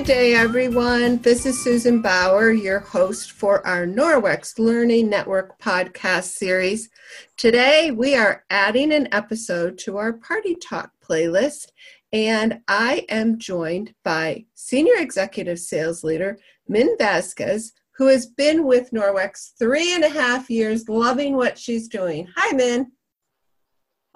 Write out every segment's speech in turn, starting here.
Good day, everyone. This is Susan Bauer, your host for our Norwex Learning Network podcast series. Today, we are adding an episode to our Party Talk playlist, and I am joined by Senior Executive Sales Leader Min Vasquez, who has been with Norwex three and a half years, loving what she's doing. Hi, Min.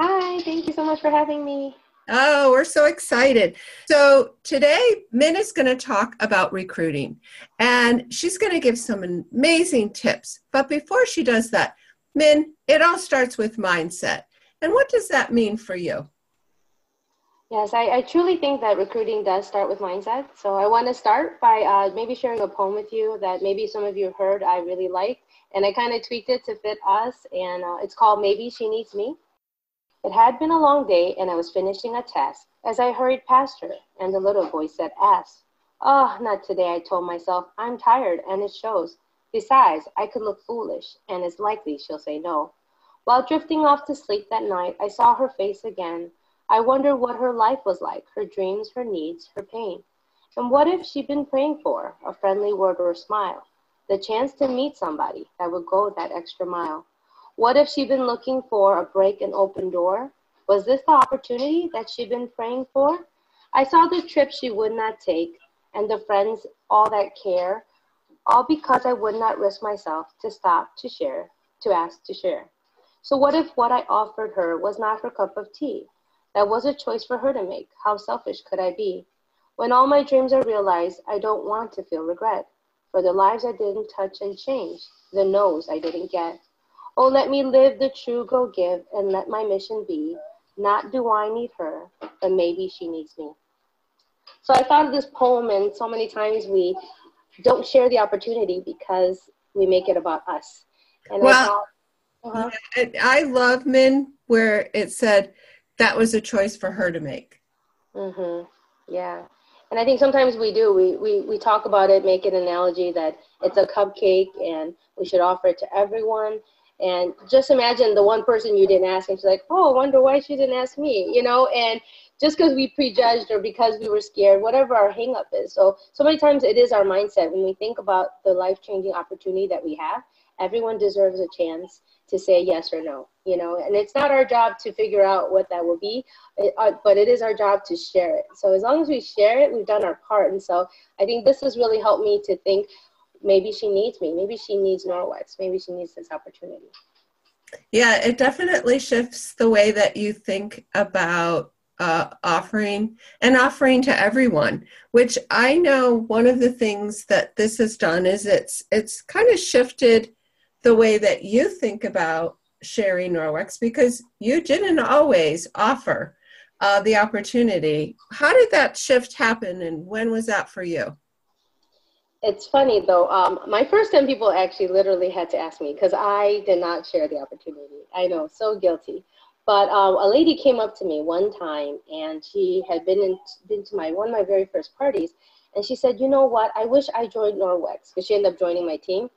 Hi, thank you so much for having me. Oh, we're so excited. So, today, Min is going to talk about recruiting and she's going to give some amazing tips. But before she does that, Min, it all starts with mindset. And what does that mean for you? Yes, I, I truly think that recruiting does start with mindset. So, I want to start by uh, maybe sharing a poem with you that maybe some of you heard I really like. And I kind of tweaked it to fit us. And uh, it's called Maybe She Needs Me. It had been a long day, and I was finishing a task as I hurried past her, and the little voice said, Ask. Oh, ah, not today, I told myself. I'm tired, and it shows. Besides, I could look foolish, and it's likely she'll say no. While drifting off to sleep that night, I saw her face again. I wondered what her life was like, her dreams, her needs, her pain. And what if she'd been praying for a friendly word or smile, the chance to meet somebody that would go that extra mile? What if she'd been looking for a break and open door? Was this the opportunity that she'd been praying for? I saw the trip she would not take and the friends all that care, all because I would not risk myself to stop to share, to ask to share. So what if what I offered her was not her cup of tea? That was a choice for her to make. How selfish could I be? When all my dreams are realized, I don't want to feel regret for the lives I didn't touch and change, the no's I didn't get. Oh, let me live the true go give and let my mission be. Not do I need her, but maybe she needs me. So I thought of this poem, and so many times we don't share the opportunity because we make it about us. And well, I, thought, uh-huh. I love Min where it said that was a choice for her to make. Mm-hmm. Yeah. And I think sometimes we do. We, we, we talk about it, make an analogy that it's a cupcake and we should offer it to everyone. And just imagine the one person you didn't ask, and she's like, "Oh, I wonder why she didn't ask me," you know. And just because we prejudged or because we were scared, whatever our hangup is. So so many times it is our mindset when we think about the life changing opportunity that we have. Everyone deserves a chance to say yes or no, you know. And it's not our job to figure out what that will be, uh, but it is our job to share it. So as long as we share it, we've done our part. And so I think this has really helped me to think maybe she needs me. Maybe she needs Norwex. Maybe she needs this opportunity. Yeah, it definitely shifts the way that you think about uh, offering and offering to everyone. Which I know one of the things that this has done is it's it's kind of shifted the way that you think about sharing Norwex because you didn't always offer uh, the opportunity. How did that shift happen, and when was that for you? It's funny though. Um, my first 10 people actually literally had to ask me because I did not share the opportunity. I know, so guilty. But um, a lady came up to me one time and she had been, in, been to my one of my very first parties. And she said, You know what? I wish I joined Norwex because she ended up joining my team.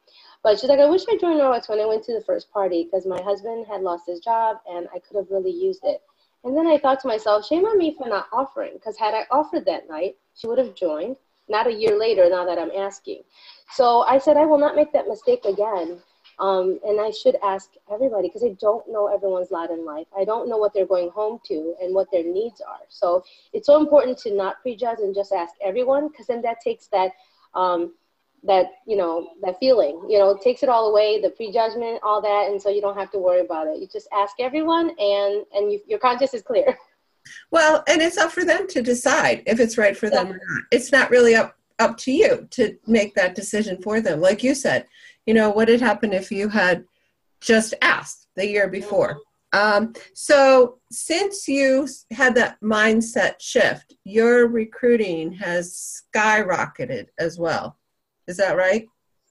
But she's like, I wish I joined Norwex when I went to the first party because my husband had lost his job and I could have really used it. And then I thought to myself, shame on me for not offering because had I offered that night, she would have joined not a year later now that I'm asking. So I said, I will not make that mistake again. Um, and I should ask everybody because I don't know everyone's lot in life. I don't know what they're going home to and what their needs are. So it's so important to not prejudge and just ask everyone because then that takes that um, that you know that feeling you know takes it all away the prejudgment all that and so you don't have to worry about it you just ask everyone and and you, your conscience is clear Well, and it's up for them to decide if it's right for them or not. It's not really up up to you to make that decision for them. Like you said, you know, what had happened if you had just asked the year before? Um, so, since you had that mindset shift, your recruiting has skyrocketed as well. Is that right?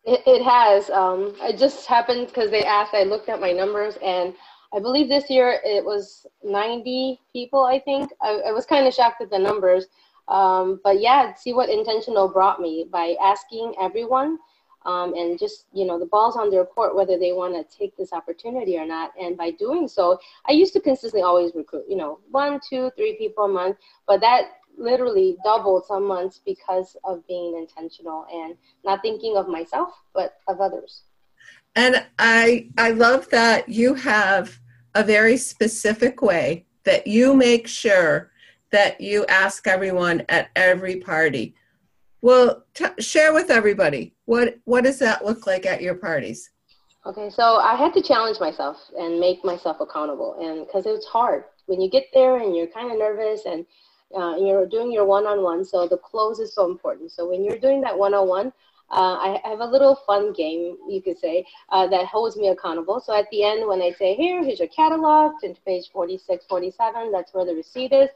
It, it has. Um, it just happened because they asked. I looked at my numbers, and I believe this year it was 90 people, I think. I, I was kind of shocked at the numbers. Um, but yeah, see what intentional brought me by asking everyone um, and just, you know, the ball's on their court whether they want to take this opportunity or not. And by doing so, I used to consistently always recruit, you know, one, two, three people a month. But that literally doubled some months because of being intentional and not thinking of myself, but of others. And I I love that you have a very specific way that you make sure that you ask everyone at every party. Well, t- share with everybody what what does that look like at your parties? Okay, so I had to challenge myself and make myself accountable, and because it's hard when you get there and you're kind of nervous and uh, you're doing your one-on-one. So the close is so important. So when you're doing that one-on-one, uh, I have a little fun game, you could say, uh, that holds me accountable. So at the end, when I say, here, here's your catalog, to page 46, 47, that's where the receipt is.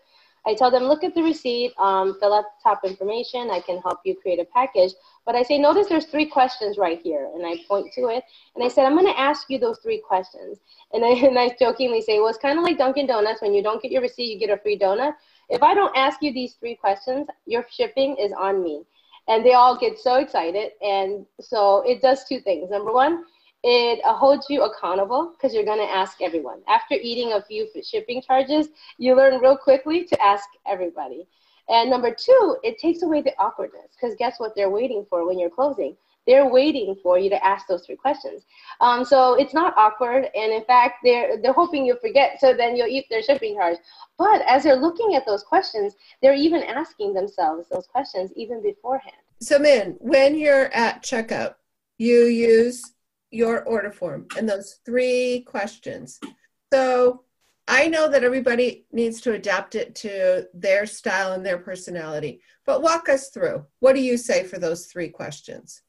I tell them, look at the receipt, um, fill out the top information. I can help you create a package. But I say, notice there's three questions right here. And I point to it. And I said, I'm going to ask you those three questions. And I, and I jokingly say, well, it's kind of like Dunkin' Donuts. When you don't get your receipt, you get a free donut. If I don't ask you these three questions, your shipping is on me. And they all get so excited. And so it does two things. Number one, it uh, holds you accountable because you're going to ask everyone. After eating a few shipping charges, you learn real quickly to ask everybody. And number two, it takes away the awkwardness because guess what they're waiting for when you're closing? They're waiting for you to ask those three questions. Um, so it's not awkward, and in fact, they're they're hoping you forget, so then you'll eat their shipping charge. But as they're looking at those questions, they're even asking themselves those questions even beforehand. So, Min, when you're at checkout, you use your order form and those three questions. So I know that everybody needs to adapt it to their style and their personality, but walk us through. What do you say for those three questions?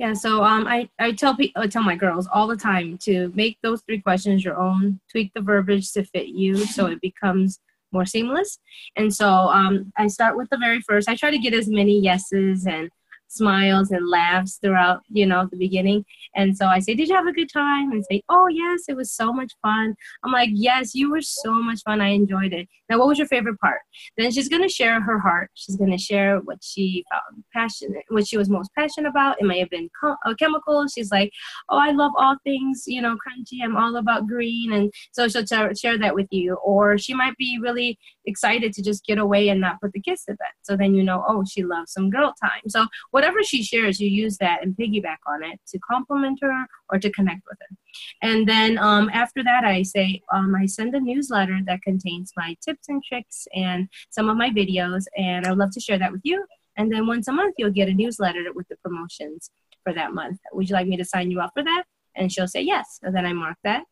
Yeah, so um, I, I tell people, I tell my girls all the time to make those three questions your own, tweak the verbiage to fit you so it becomes more seamless. And so um, I start with the very first. I try to get as many yeses and smiles and laughs throughout, you know, the beginning. And so I say, Did you have a good time? And say, Oh, yes, it was so much fun. I'm like, Yes, you were so much fun. I enjoyed it. Now, what was your favorite part? Then she's going to share her heart. She's going to share what she found passionate, what she was most passionate about. It may have been co- uh, chemical. She's like, Oh, I love all things, you know, crunchy. I'm all about green. And so she'll t- share that with you. Or she might be really excited to just get away and not put the kids to bed. So then you know, oh, she loves some girl time. So whatever she shares, you use that and piggyback on it to compliment her or to connect with her. And then um, after that, I say um, I send a newsletter that contains my tips and tricks and some of my videos, and I would love to share that with you. And then once a month, you'll get a newsletter with the promotions for that month. Would you like me to sign you up for that? And she'll say yes. And then I mark that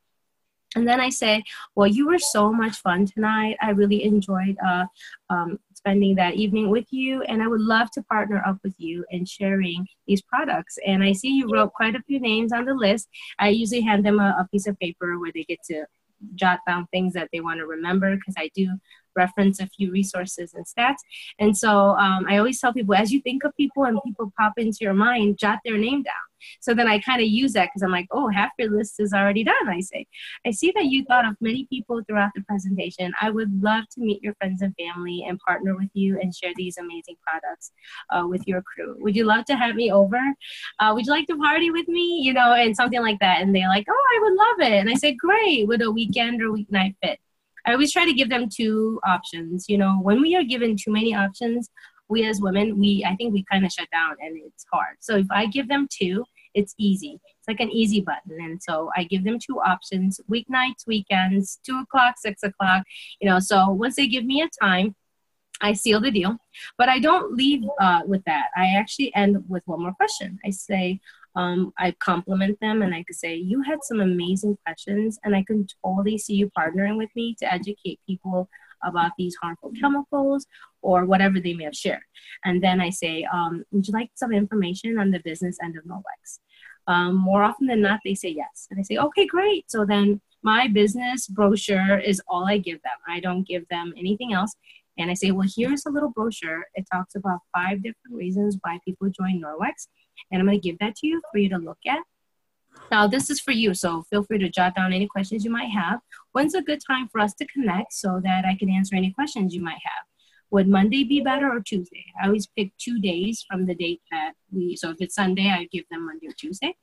and then I say, Well, you were so much fun tonight. I really enjoyed uh, um, spending that evening with you, and I would love to partner up with you in sharing these products. And I see you wrote quite a few names on the list. I usually hand them a, a piece of paper where they get to jot down things that they want to remember because I do reference a few resources and stats. And so um, I always tell people as you think of people and people pop into your mind, jot their name down. So then I kind of use that because I'm like, oh, half your list is already done. I say, I see that you thought of many people throughout the presentation. I would love to meet your friends and family and partner with you and share these amazing products uh, with your crew. Would you love to have me over? Uh, would you like to party with me? You know, and something like that. And they're like, oh, I would love it. And I said, great. Would a weekend or weeknight fit? I always try to give them two options. You know, when we are given too many options, we as women, we I think we kind of shut down and it's hard. So if I give them two, it's easy. It's like an easy button. And so I give them two options: weeknights, weekends, two o'clock, six o'clock. You know, so once they give me a time, I seal the deal. But I don't leave uh, with that. I actually end with one more question. I say, um, I compliment them and I could say, You had some amazing questions, and I can totally see you partnering with me to educate people about these harmful chemicals or whatever they may have shared. And then I say, um, Would you like some information on the business end of Norwex? Um, more often than not, they say yes. And I say, Okay, great. So then my business brochure is all I give them. I don't give them anything else. And I say, Well, here's a little brochure. It talks about five different reasons why people join Norwex. And I'm going to give that to you for you to look at. Now, this is for you, so feel free to jot down any questions you might have. When's a good time for us to connect so that I can answer any questions you might have? Would Monday be better or Tuesday? I always pick two days from the date that we, so if it's Sunday, I give them Monday or Tuesday.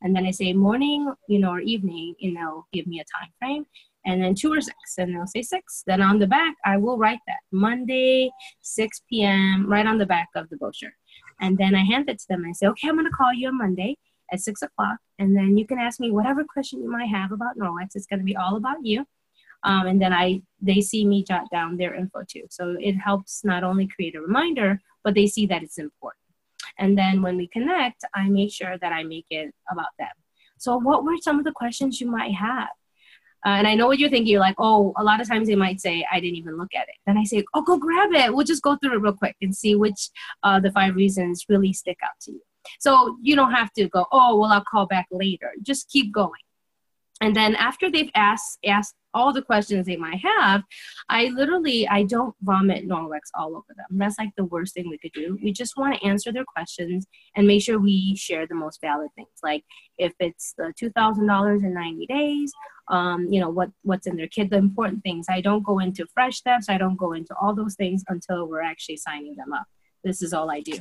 And then I say morning, you know, or evening, you know, give me a time frame. And then two or six, and they'll say six. Then on the back, I will write that Monday, 6 p.m., right on the back of the brochure. And then I hand it to them. I say, okay, I'm going to call you on Monday at six o'clock, and then you can ask me whatever question you might have about Norwex. It's going to be all about you. Um, and then I they see me jot down their info too. So it helps not only create a reminder, but they see that it's important. And then when we connect, I make sure that I make it about them. So what were some of the questions you might have? Uh, and I know what you're thinking. You're like, oh, a lot of times they might say, I didn't even look at it. Then I say, oh, go grab it. We'll just go through it real quick and see which uh, the five reasons really stick out to you. So you don't have to go, oh, well, I'll call back later. Just keep going. And then after they've asked asked all the questions they might have, I literally I don't vomit Norwex all over them. That's like the worst thing we could do. We just want to answer their questions and make sure we share the most valid things. Like if it's the two thousand dollars in ninety days, um, you know what what's in their kid the important things. I don't go into fresh steps. I don't go into all those things until we're actually signing them up. This is all I do.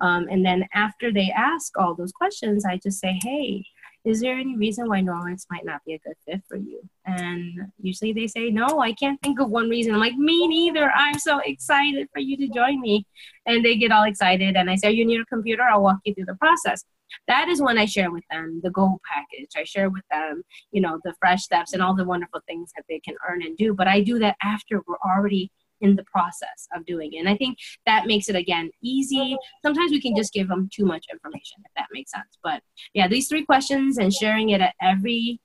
Um, and then after they ask all those questions, I just say, hey is there any reason why Norwex might not be a good fit for you? And usually they say, no, I can't think of one reason. I'm like, me neither. I'm so excited for you to join me. And they get all excited. And I say, you need a computer? I'll walk you through the process. That is when I share with them the gold package. I share with them, you know, the fresh steps and all the wonderful things that they can earn and do. But I do that after we're already in the process of doing it. And I think that makes it again easy. Sometimes we can just give them too much information, if that makes sense. But yeah, these three questions and sharing it at every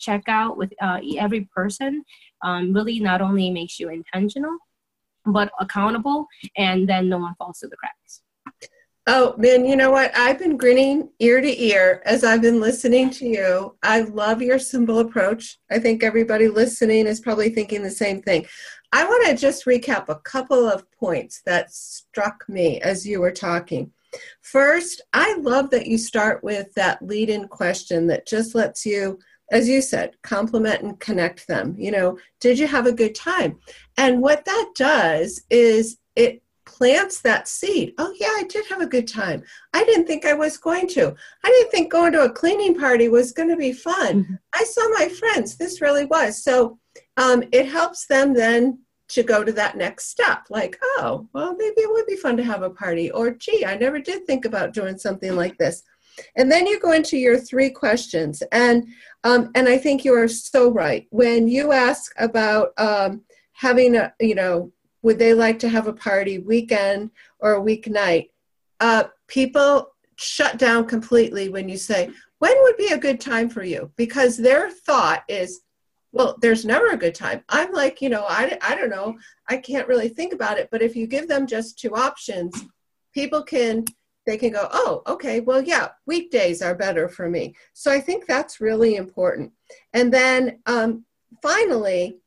checkout with uh, every person um, really not only makes you intentional, but accountable, and then no one falls through the cracks. Oh man, you know what? I've been grinning ear to ear as I've been listening to you. I love your simple approach. I think everybody listening is probably thinking the same thing. I want to just recap a couple of points that struck me as you were talking. First, I love that you start with that lead in question that just lets you, as you said, compliment and connect them. You know, did you have a good time? And what that does is it plants that seed. Oh, yeah, I did have a good time. I didn't think I was going to. I didn't think going to a cleaning party was going to be fun. Mm-hmm. I saw my friends. This really was. So um, it helps them then to go to that next step. Like oh well maybe it would be fun to have a party. Or gee i never did think about doing something like this. And then you go into your three questions. And um, and i think you are so right. When you ask about um, having a you know would they like to have a party weekend or a weeknight uh, people shut down completely when you say when would be a good time for you? Because their thought is well there's never a good time. I'm like you know I, I don't know. I can't really think about it. But if you give them just two options people can they can go oh okay. Well yeah weekdays are better for me. So i think that's really important. And then um, finally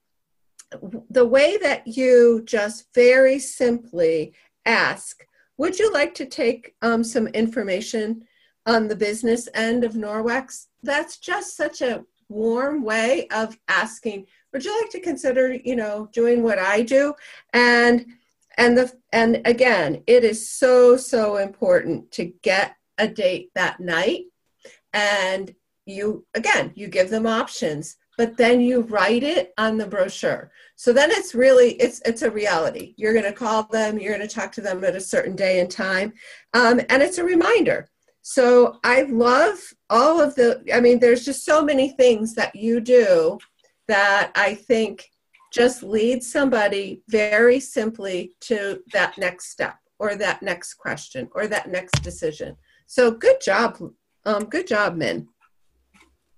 the way that you just very simply ask would you like to take um, some information on the business end of norwex? That's just such a warm way of asking would you like to consider you know doing what i do? And and the and again it is so so important to get a date that night. And you again you give them options but then you write it on the brochure. So then it's really it's it's a reality. You're going to call them you're going to talk to them at a certain day and time. Um, and it's a reminder so I love all of the, I mean, there's just so many things that you do that I think just lead somebody very simply to that next step or that next question or that next decision. So good job. Um, good job, Min.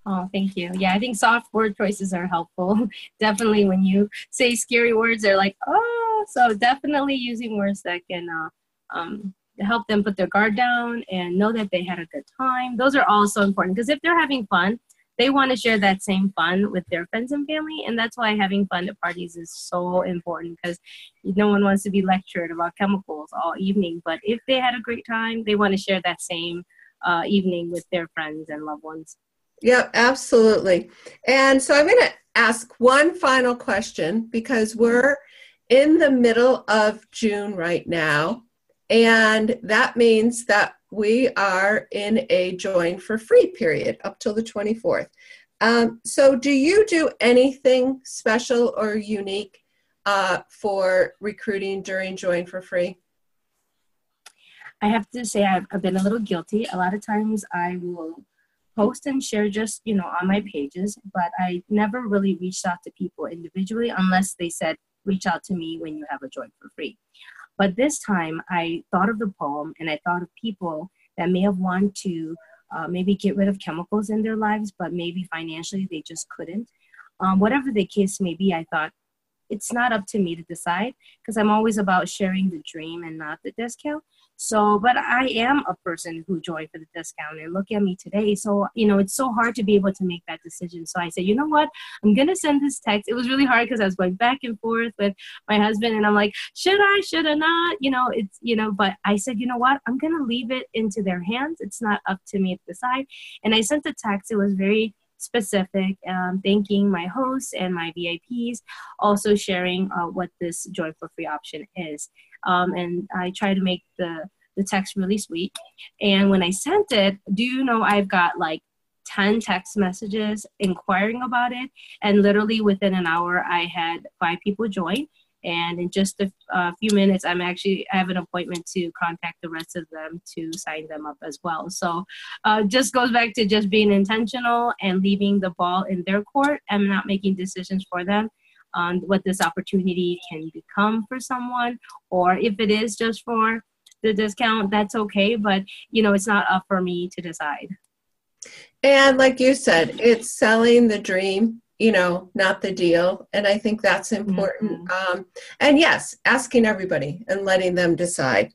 Oh, thank you. Yeah, I think soft word choices are helpful. definitely when you say scary words, they're like, oh, so definitely using words that can uh, um, help them put their guard down and know that they had a good time. Those are all so important because if they're having fun, they want to share that same fun with their friends and family. And that's why having fun at parties is so important because no one wants to be lectured about chemicals all evening. But if they had a great time, they want to share that same uh, evening with their friends and loved ones. Yep, absolutely. And so I'm going to ask one final question because we're in the middle of June right now. And that means that we are in a join for free period up till the 24th. Um, so, do you do anything special or unique uh, for recruiting during Join for Free? I have to say I've, I've been a little guilty. A lot of times I will post and share just you know on my pages, but I never really reached out to people individually unless they said reach out to me when you have a Join for Free. But this time I thought of the poem and I thought of people that may have wanted to uh, maybe get rid of chemicals in their lives, but maybe financially they just couldn't. Um, whatever the case may be, I thought it's not up to me to decide because I'm always about sharing the dream and not the discount. So, but I am a person who joined for the discount and look at me today. So, you know, it's so hard to be able to make that decision. So I said, you know what? I'm going to send this text. It was really hard because I was going back and forth with my husband and I'm like, should I, should I not? You know, it's, you know, but I said, you know what? I'm going to leave it into their hands. It's not up to me to decide. And I sent the text. It was very specific, um, thanking my hosts and my VIPs, also sharing uh, what this Join for Free option is. Um, and I try to make the, the text really sweet. And when I sent it, do you know I've got like 10 text messages inquiring about it. And literally within an hour, I had five people join and in just a, a, few minutes i'm actually i have an appointment to contact the rest of them to sign them up as well. So uh, just goes back to just being intentional and leaving the ball in their court and not making decisions for them on what this opportunity can become for someone. Or if it is just for the discount that's okay. But you know it's not up for me to decide. And like you said it's selling the dream you know, not the deal. And I think that's important. Mm-hmm. Um, and yes, asking everybody and letting them decide.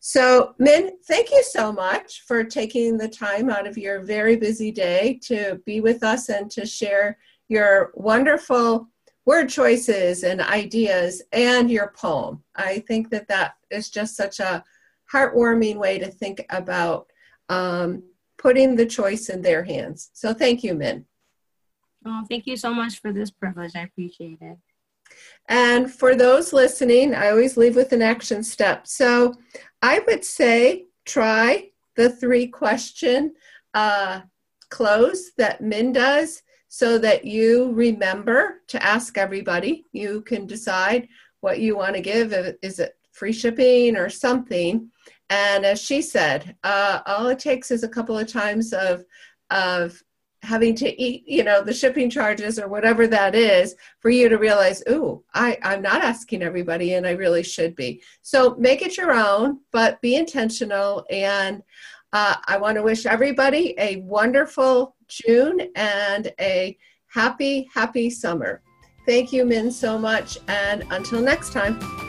So, Min, thank you so much for taking the time out of your very busy day to be with us and to share your wonderful word choices and ideas and your poem. I think that that is just such a heartwarming way to think about um, putting the choice in their hands. So, thank you, Min. Oh, thank you so much for this privilege. I appreciate it. And for those listening, I always leave with an action step. So I would say try the three question uh, close that Min does so that you remember to ask everybody. You can decide what you want to give. Is it free shipping or something? And as she said, uh, all it takes is a couple of times of of having to eat, you know, the shipping charges or whatever that is for you to realize, ooh, I, I'm not asking everybody and I really should be. So make it your own, but be intentional. And uh, I want to wish everybody a wonderful June and a happy, happy summer. Thank you, Min, so much. And until next time.